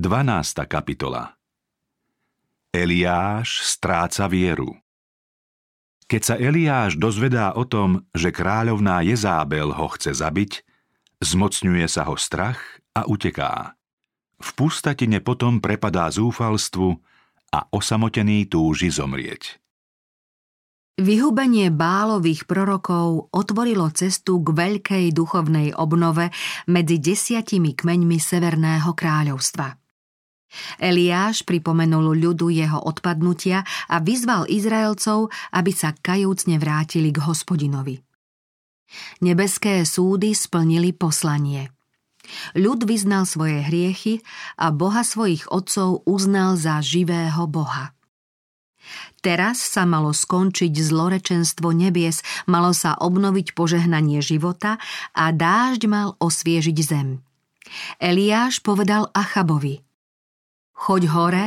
12. kapitola Eliáš stráca vieru Keď sa Eliáš dozvedá o tom, že kráľovná Jezábel ho chce zabiť, zmocňuje sa ho strach a uteká. V pustatine potom prepadá zúfalstvu a osamotený túži zomrieť. Vyhubenie bálových prorokov otvorilo cestu k veľkej duchovnej obnove medzi desiatimi kmeňmi Severného kráľovstva. Eliáš pripomenul ľudu jeho odpadnutia a vyzval Izraelcov, aby sa kajúcne vrátili k hospodinovi. Nebeské súdy splnili poslanie. Ľud vyznal svoje hriechy a Boha svojich otcov uznal za živého Boha. Teraz sa malo skončiť zlorečenstvo nebies, malo sa obnoviť požehnanie života a dážď mal osviežiť zem. Eliáš povedal Achabovi – Choď hore,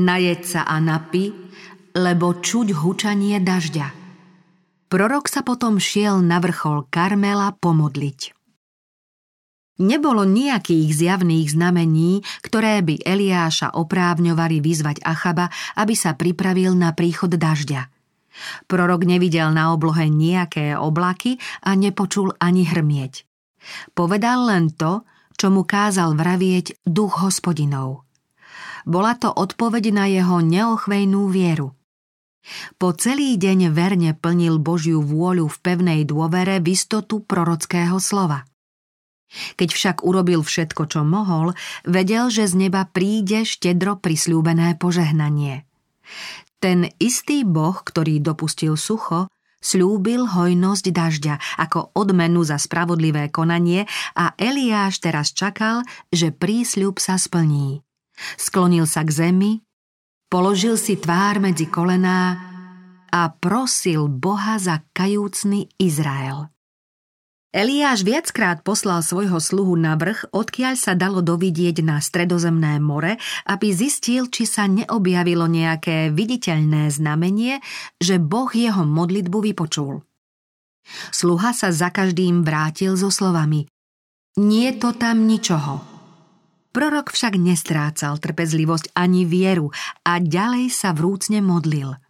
najeď sa a napi, lebo čuť hučanie dažďa. Prorok sa potom šiel na vrchol Karmela pomodliť. Nebolo nejakých zjavných znamení, ktoré by Eliáša oprávňovali vyzvať Achaba, aby sa pripravil na príchod dažďa. Prorok nevidel na oblohe nejaké oblaky a nepočul ani hrmieť. Povedal len to, čo mu kázal vravieť duch hospodinov. Bola to odpoveď na jeho neochvejnú vieru. Po celý deň verne plnil Božiu vôľu v pevnej dôvere v istotu prorockého slova. Keď však urobil všetko, čo mohol, vedel, že z neba príde štedro prislúbené požehnanie. Ten istý Boh, ktorý dopustil sucho, slúbil hojnosť dažďa ako odmenu za spravodlivé konanie a Eliáš teraz čakal, že prísľub sa splní. Sklonil sa k zemi, položil si tvár medzi kolená a prosil Boha za kajúcný Izrael. Eliáš viackrát poslal svojho sluhu na vrch, odkiaľ sa dalo dovidieť na stredozemné more, aby zistil, či sa neobjavilo nejaké viditeľné znamenie, že Boh jeho modlitbu vypočul. Sluha sa za každým vrátil so slovami Nie to tam ničoho. Prorok však nestrácal trpezlivosť ani vieru a ďalej sa vrúcne modlil.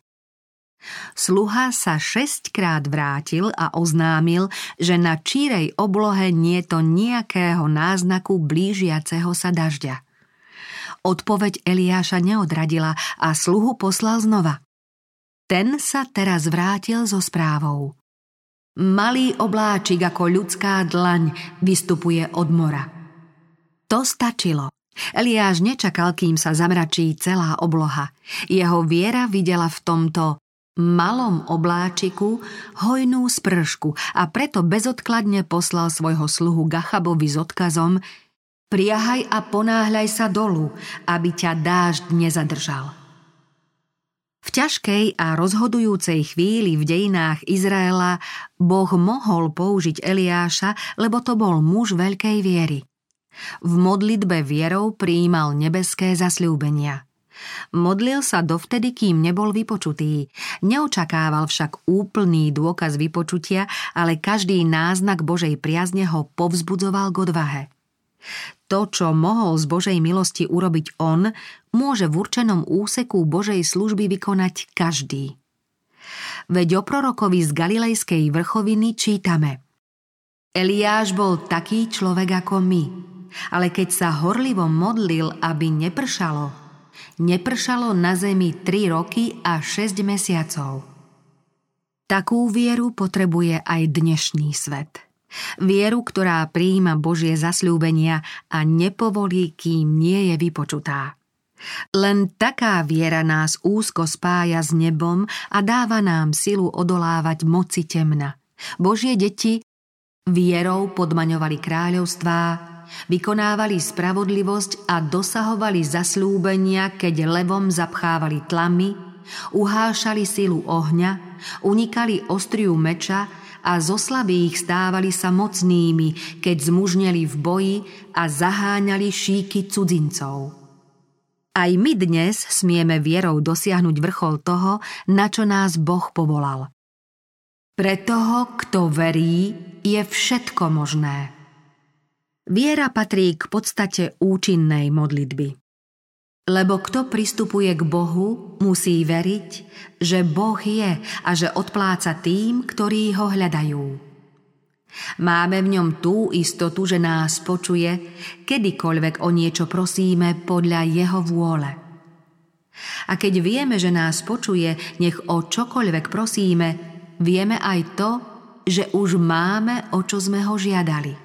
Sluha sa šestkrát vrátil a oznámil, že na čírej oblohe nie to nejakého náznaku blížiaceho sa dažďa. Odpoveď Eliáša neodradila a sluhu poslal znova. Ten sa teraz vrátil so správou. Malý obláčik ako ľudská dlaň vystupuje od mora. To stačilo. Eliáš nečakal, kým sa zamračí celá obloha. Jeho viera videla v tomto malom obláčiku hojnú spršku a preto bezodkladne poslal svojho sluhu Gachabovi s odkazom Priahaj a ponáhľaj sa dolu, aby ťa dážď nezadržal. V ťažkej a rozhodujúcej chvíli v dejinách Izraela Boh mohol použiť Eliáša, lebo to bol muž veľkej viery. V modlitbe vierou prijímal nebeské zasľúbenia. Modlil sa dovtedy, kým nebol vypočutý. Neočakával však úplný dôkaz vypočutia, ale každý náznak Božej priazne ho povzbudzoval k odvahe. To, čo mohol z Božej milosti urobiť on, môže v určenom úseku Božej služby vykonať každý. Veď o prorokovi z Galilejskej vrchoviny čítame – Eliáš bol taký človek ako my, ale keď sa horlivo modlil, aby nepršalo, nepršalo na zemi 3 roky a 6 mesiacov. Takú vieru potrebuje aj dnešný svet. Vieru, ktorá prijíma Božie zasľúbenia a nepovolí, kým nie je vypočutá. Len taká viera nás úzko spája s nebom a dáva nám silu odolávať moci temna. Božie deti Vierou podmaňovali kráľovstvá, vykonávali spravodlivosť a dosahovali zaslúbenia, keď levom zapchávali tlamy, uhášali silu ohňa, unikali ostriu meča a zo slabých stávali sa mocnými, keď zmužneli v boji a zaháňali šíky cudzincov. Aj my dnes smieme vierou dosiahnuť vrchol toho, na čo nás Boh povolal. Pre toho, kto verí, je všetko možné. Viera patrí k podstate účinnej modlitby. Lebo kto pristupuje k Bohu, musí veriť, že Boh je a že odpláca tým, ktorí ho hľadajú. Máme v ňom tú istotu, že nás počuje, kedykoľvek o niečo prosíme podľa jeho vôle. A keď vieme, že nás počuje, nech o čokoľvek prosíme, vieme aj to, že už máme, o čo sme ho žiadali.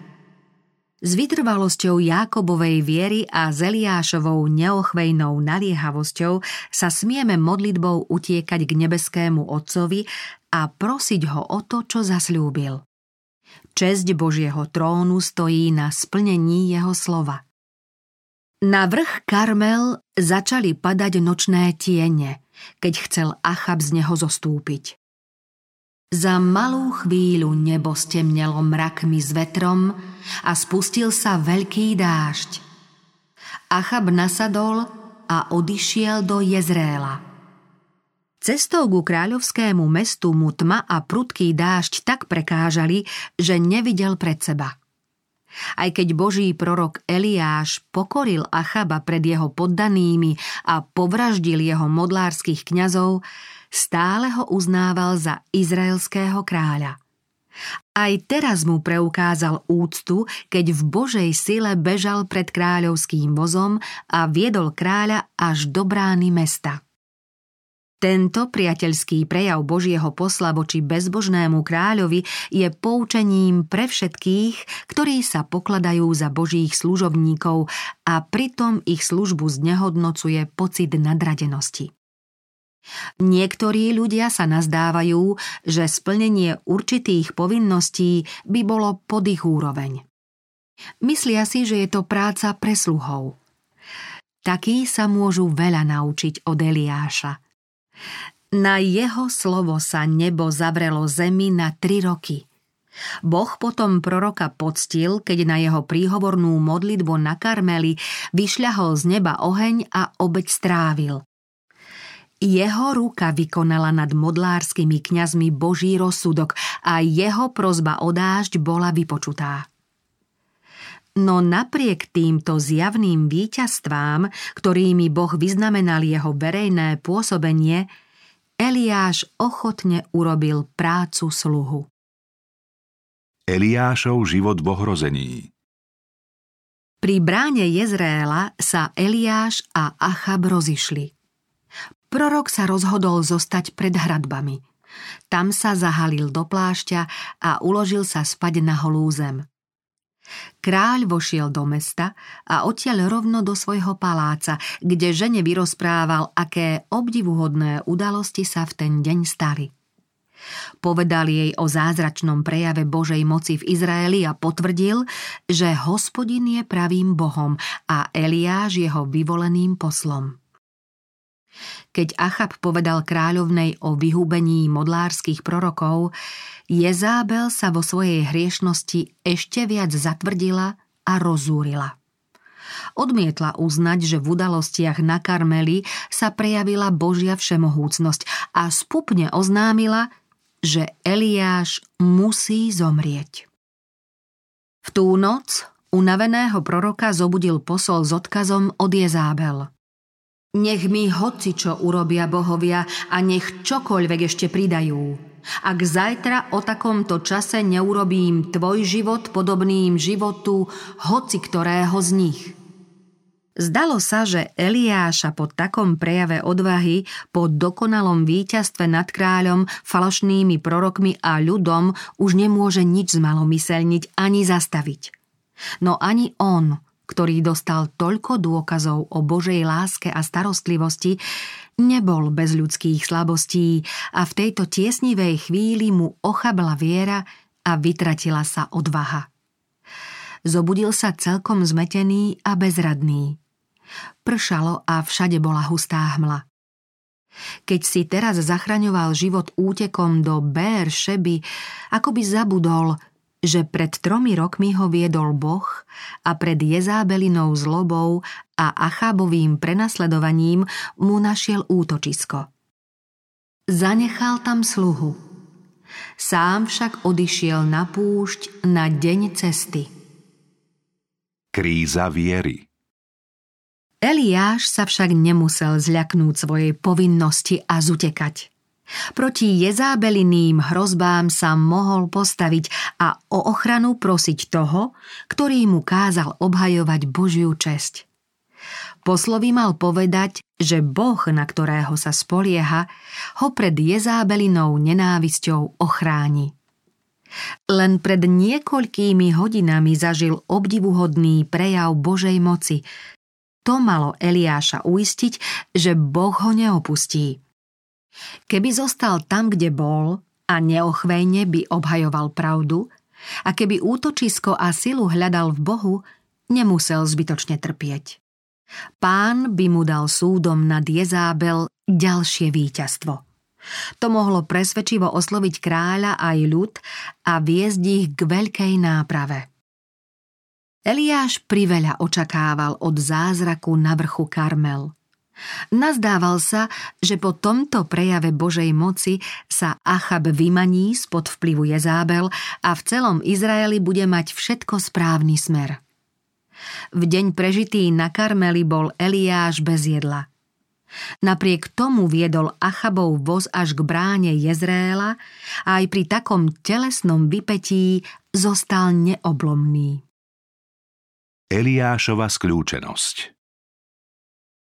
S vytrvalosťou Jákobovej viery a Zeliášovou neochvejnou naliehavosťou sa smieme modlitbou utiekať k nebeskému Otcovi a prosiť ho o to, čo zasľúbil. Česť Božieho trónu stojí na splnení jeho slova. Na vrch Karmel začali padať nočné tiene, keď chcel Achab z neho zostúpiť. Za malú chvíľu nebo stemnelo mrakmi s vetrom a spustil sa veľký dážď. Achab nasadol a odišiel do Jezréla. Cestou ku kráľovskému mestu mu tma a prudký dážď tak prekážali, že nevidel pred seba. Aj keď boží prorok Eliáš pokoril Achaba pred jeho poddanými a povraždil jeho modlárskych kňazov, stále ho uznával za izraelského kráľa. Aj teraz mu preukázal úctu, keď v Božej sile bežal pred kráľovským vozom a viedol kráľa až do brány mesta. Tento priateľský prejav Božieho posla voči bezbožnému kráľovi je poučením pre všetkých, ktorí sa pokladajú za Božích služobníkov a pritom ich službu znehodnocuje pocit nadradenosti. Niektorí ľudia sa nazdávajú, že splnenie určitých povinností by bolo pod ich úroveň. Myslia si, že je to práca pre sluhov. Takí sa môžu veľa naučiť od Eliáša. Na jeho slovo sa nebo zavrelo zemi na tri roky. Boh potom proroka poctil, keď na jeho príhovornú modlitbu na Karmeli vyšľahol z neba oheň a obeď strávil. Jeho ruka vykonala nad modlárskymi kňazmi Boží rozsudok a jeho prozba o dážď bola vypočutá. No napriek týmto zjavným víťazstvám, ktorými Boh vyznamenal jeho verejné pôsobenie, Eliáš ochotne urobil prácu sluhu. Eliášov život v ohrození Pri bráne Jezréla sa Eliáš a Achab rozišli. Prorok sa rozhodol zostať pred hradbami. Tam sa zahalil do plášťa a uložil sa spať na holú zem. Kráľ vošiel do mesta a odtiaľ rovno do svojho paláca, kde žene vyrozprával, aké obdivuhodné udalosti sa v ten deň stali. Povedal jej o zázračnom prejave Božej moci v Izraeli a potvrdil, že hospodin je pravým Bohom a Eliáš jeho vyvoleným poslom. Keď Achab povedal kráľovnej o vyhubení modlárskych prorokov, Jezábel sa vo svojej hriešnosti ešte viac zatvrdila a rozúrila. Odmietla uznať, že v udalostiach na Karmeli sa prejavila Božia všemohúcnosť a spupne oznámila, že Eliáš musí zomrieť. V tú noc unaveného proroka zobudil posol s odkazom od Jezábel – nech mi hoci čo urobia bohovia a nech čokoľvek ešte pridajú. Ak zajtra o takomto čase neurobím tvoj život podobným životu hoci ktorého z nich. Zdalo sa, že Eliáša po takom prejave odvahy, po dokonalom víťazstve nad kráľom, falošnými prorokmi a ľudom už nemôže nič zmalomyselniť ani zastaviť. No ani on, ktorý dostal toľko dôkazov o Božej láske a starostlivosti, nebol bez ľudských slabostí a v tejto tiesnivej chvíli mu ochabla viera a vytratila sa odvaha. Zobudil sa celkom zmetený a bezradný. Pršalo a všade bola hustá hmla. Keď si teraz zachraňoval život útekom do Bér Šeby, ako by zabudol, že pred tromi rokmi ho viedol Boh a pred Jezábelinou zlobou a Achábovým prenasledovaním mu našiel útočisko. Zanechal tam sluhu. Sám však odišiel na púšť na deň cesty. Kríza viery Eliáš sa však nemusel zľaknúť svojej povinnosti a zutekať. Proti jezábeliným hrozbám sa mohol postaviť a o ochranu prosiť toho, ktorý mu kázal obhajovať Božiu česť. Poslovi mal povedať, že Boh, na ktorého sa spolieha, ho pred jezábelinou nenávisťou ochráni. Len pred niekoľkými hodinami zažil obdivuhodný prejav Božej moci. To malo Eliáša uistiť, že Boh ho neopustí. Keby zostal tam, kde bol a neochvejne by obhajoval pravdu, a keby útočisko a silu hľadal v Bohu, nemusel zbytočne trpieť. Pán by mu dal súdom nad Jezábel ďalšie víťazstvo. To mohlo presvedčivo osloviť kráľa aj ľud a viesť ich k veľkej náprave. Eliáš priveľa očakával od zázraku na vrchu Karmel. Nazdával sa, že po tomto prejave Božej moci sa Achab vymaní spod vplyvu Jezábel a v celom Izraeli bude mať všetko správny smer. V deň prežitý na Karmeli bol Eliáš bez jedla. Napriek tomu viedol Achabov voz až k bráne Jezréla a aj pri takom telesnom vypetí zostal neoblomný. Eliášova skľúčenosť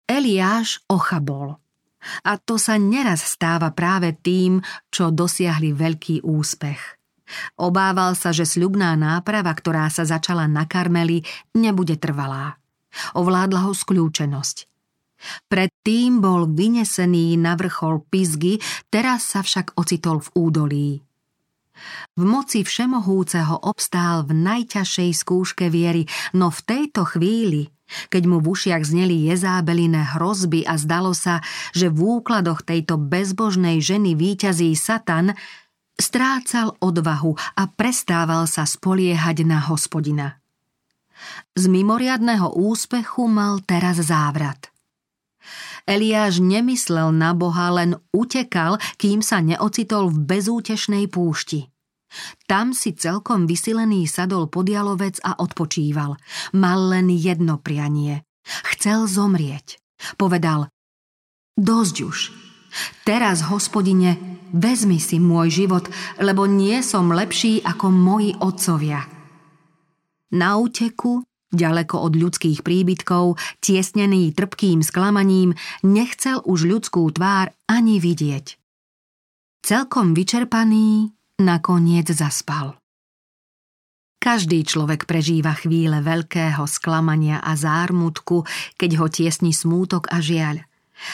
Eliáš ochabol. A to sa neraz stáva práve tým, čo dosiahli veľký úspech. Obával sa, že sľubná náprava, ktorá sa začala na Karmeli, nebude trvalá. Ovládla ho skľúčenosť. Predtým bol vynesený na vrchol Pizgy, teraz sa však ocitol v údolí. V moci všemohúceho obstál v najťažšej skúške viery, no v tejto chvíli keď mu v ušiach zneli jezábeliné hrozby a zdalo sa, že v úkladoch tejto bezbožnej ženy výťazí Satan, strácal odvahu a prestával sa spoliehať na hospodina. Z mimoriadného úspechu mal teraz závrat. Eliáš nemyslel na Boha, len utekal, kým sa neocitol v bezútešnej púšti. Tam si celkom vysilený sadol podialovec a odpočíval. Mal len jedno prianie. Chcel zomrieť. Povedal, dosť už. Teraz, hospodine, vezmi si môj život, lebo nie som lepší ako moji otcovia. Na úteku, ďaleko od ľudských príbytkov, tiesnený trpkým sklamaním, nechcel už ľudskú tvár ani vidieť. Celkom vyčerpaný, nakoniec zaspal. Každý človek prežíva chvíle veľkého sklamania a zármutku, keď ho tiesni smútok a žiaľ.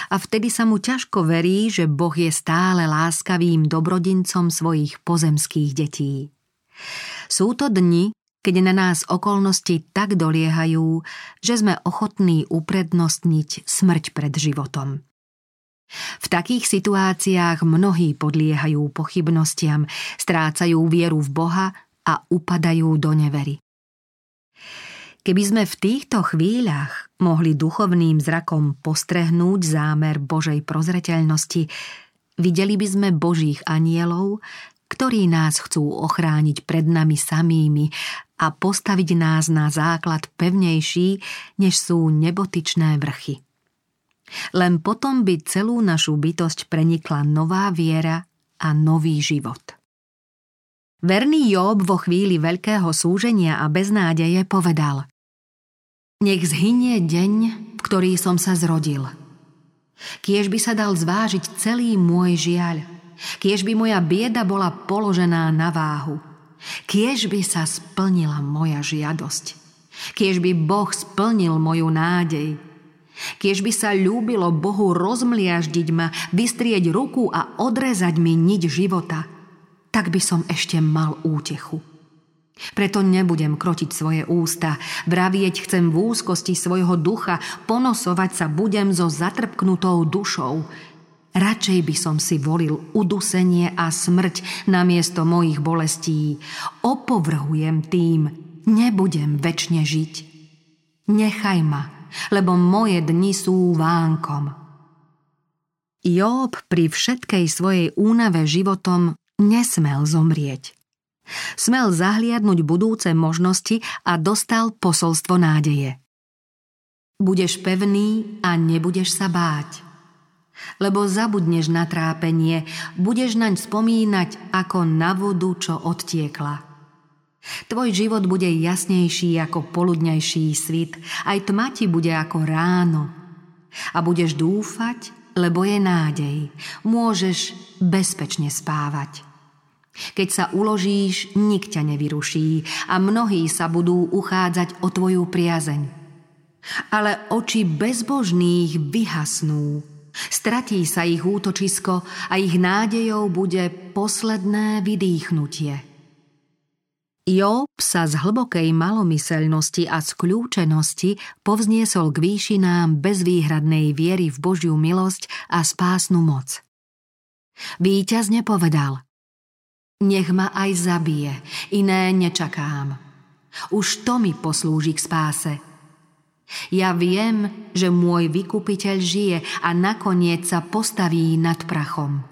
A vtedy sa mu ťažko verí, že Boh je stále láskavým dobrodincom svojich pozemských detí. Sú to dni, keď na nás okolnosti tak doliehajú, že sme ochotní uprednostniť smrť pred životom. V takých situáciách mnohí podliehajú pochybnostiam, strácajú vieru v Boha a upadajú do nevery. Keby sme v týchto chvíľach mohli duchovným zrakom postrehnúť zámer Božej prozreteľnosti, videli by sme Božích anielov, ktorí nás chcú ochrániť pred nami samými a postaviť nás na základ pevnejší, než sú nebotičné vrchy. Len potom by celú našu bytosť prenikla nová viera a nový život. Verný Job vo chvíli veľkého súženia a beznádeje povedal Nech zhynie deň, v ktorý som sa zrodil. Kiež by sa dal zvážiť celý môj žiaľ, kiež by moja bieda bola položená na váhu, kiež by sa splnila moja žiadosť, kiež by Boh splnil moju nádej, Kiež by sa ľúbilo Bohu rozmliaždiť ma, vystrieť ruku a odrezať mi niť života, tak by som ešte mal útechu. Preto nebudem krotiť svoje ústa, vravieť chcem v úzkosti svojho ducha, ponosovať sa budem so zatrpknutou dušou. Radšej by som si volil udusenie a smrť namiesto mojich bolestí. Opovrhujem tým, nebudem väčšine žiť. Nechaj ma, lebo moje dni sú vánkom. Job pri všetkej svojej únave životom nesmel zomrieť. Smel zahliadnúť budúce možnosti a dostal posolstvo nádeje. Budeš pevný a nebudeš sa báť. Lebo zabudneš na trápenie, budeš naň spomínať ako na vodu, čo odtiekla. Tvoj život bude jasnejší ako poludňajší svit, aj tma ti bude ako ráno. A budeš dúfať, lebo je nádej. Môžeš bezpečne spávať. Keď sa uložíš, nik ťa nevyruší a mnohí sa budú uchádzať o tvoju priazeň. Ale oči bezbožných vyhasnú. Stratí sa ich útočisko a ich nádejou bude posledné vydýchnutie. Job sa z hlbokej malomyselnosti a skľúčenosti povzniesol k výšinám bezvýhradnej viery v Božiu milosť a spásnu moc. Výťazne povedal Nech ma aj zabije, iné nečakám. Už to mi poslúži k spáse. Ja viem, že môj vykupiteľ žije a nakoniec sa postaví nad prachom.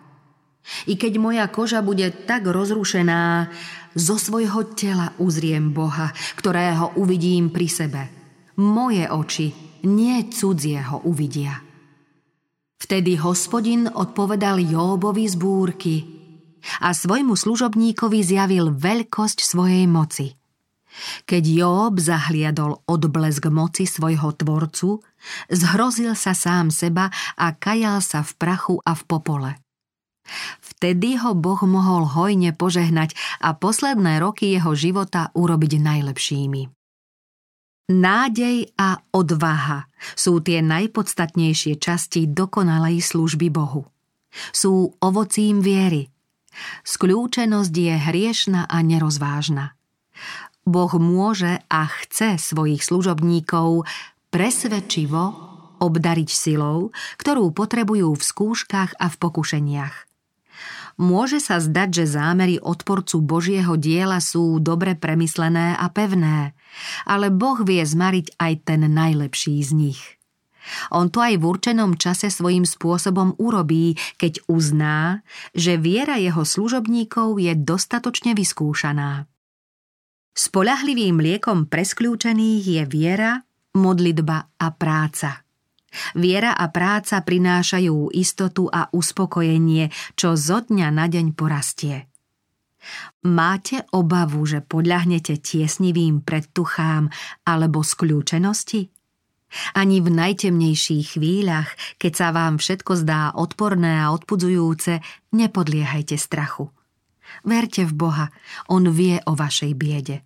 I keď moja koža bude tak rozrušená, zo svojho tela uzriem Boha, ktorého uvidím pri sebe. Moje oči, nie cudzieho uvidia. Vtedy hospodin odpovedal Jóbovi z búrky a svojmu služobníkovi zjavil veľkosť svojej moci. Keď Job zahliadol odblesk moci svojho tvorcu, zhrozil sa sám seba a kajal sa v prachu a v popole. Vtedy ho Boh mohol hojne požehnať a posledné roky jeho života urobiť najlepšími. Nádej a odvaha sú tie najpodstatnejšie časti dokonalej služby Bohu. Sú ovocím viery. Skľúčenosť je hriešna a nerozvážna. Boh môže a chce svojich služobníkov presvedčivo obdariť silou, ktorú potrebujú v skúškach a v pokušeniach – môže sa zdať, že zámery odporcu Božieho diela sú dobre premyslené a pevné, ale Boh vie zmariť aj ten najlepší z nich. On to aj v určenom čase svojím spôsobom urobí, keď uzná, že viera jeho služobníkov je dostatočne vyskúšaná. Spolahlivým liekom preskľúčených je viera, modlitba a práca. Viera a práca prinášajú istotu a uspokojenie, čo zo dňa na deň porastie. Máte obavu, že podľahnete tiesnivým predtuchám alebo skľúčenosti? Ani v najtemnejších chvíľach, keď sa vám všetko zdá odporné a odpudzujúce, nepodliehajte strachu. Verte v Boha, On vie o vašej biede.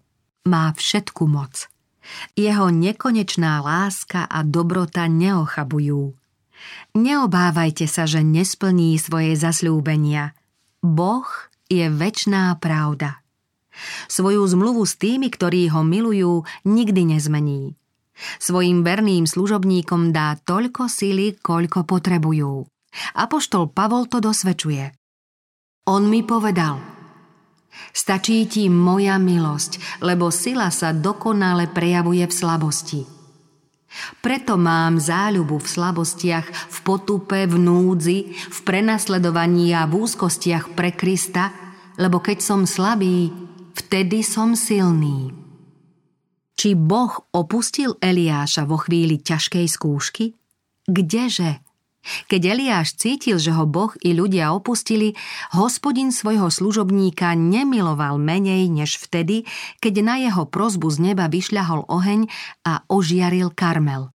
Má všetku moc. Jeho nekonečná láska a dobrota neochabujú. Neobávajte sa, že nesplní svoje zasľúbenia. Boh je väčná pravda. Svoju zmluvu s tými, ktorí ho milujú, nikdy nezmení. Svojim verným služobníkom dá toľko sily, koľko potrebujú. Apoštol Pavol to dosvedčuje. On mi povedal – Stačí ti moja milosť, lebo sila sa dokonale prejavuje v slabosti. Preto mám záľubu v slabostiach, v potupe, v núdzi, v prenasledovaní a v úzkostiach pre Krista, lebo keď som slabý, vtedy som silný. Či Boh opustil Eliáša vo chvíli ťažkej skúšky? Kdeže? Keď Eliáš cítil, že ho Boh i ľudia opustili, hospodin svojho služobníka nemiloval menej než vtedy, keď na jeho prozbu z neba vyšľahol oheň a ožiaril Karmel.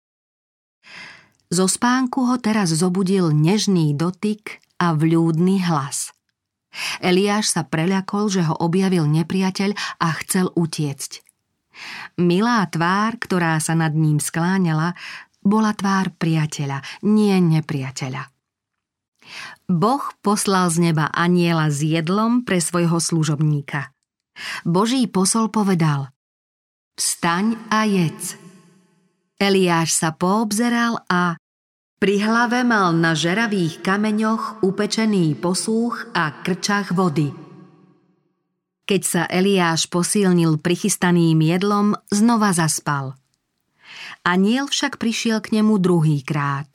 Zo spánku ho teraz zobudil nežný dotyk a vľúdny hlas. Eliáš sa preľakol, že ho objavil nepriateľ a chcel utiecť. Milá tvár, ktorá sa nad ním skláňala, bola tvár priateľa, nie nepriateľa. Boh poslal z neba aniela s jedlom pre svojho služobníka. Boží posol povedal Vstaň a jedz. Eliáš sa poobzeral a pri hlave mal na žeravých kameňoch upečený posúch a krčach vody. Keď sa Eliáš posilnil prichystaným jedlom, znova zaspal – Aniel však prišiel k nemu druhý krát.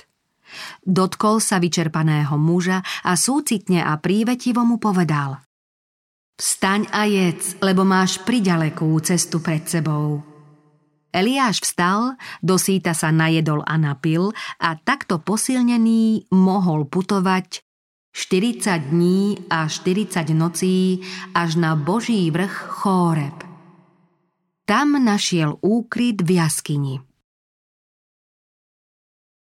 Dotkol sa vyčerpaného muža a súcitne a prívetivo mu povedal Vstaň a jedz, lebo máš priďalekú cestu pred sebou. Eliáš vstal, dosýta sa najedol a napil a takto posilnený mohol putovať 40 dní a 40 nocí až na Boží vrch Chóreb. Tam našiel úkryt v jaskyni.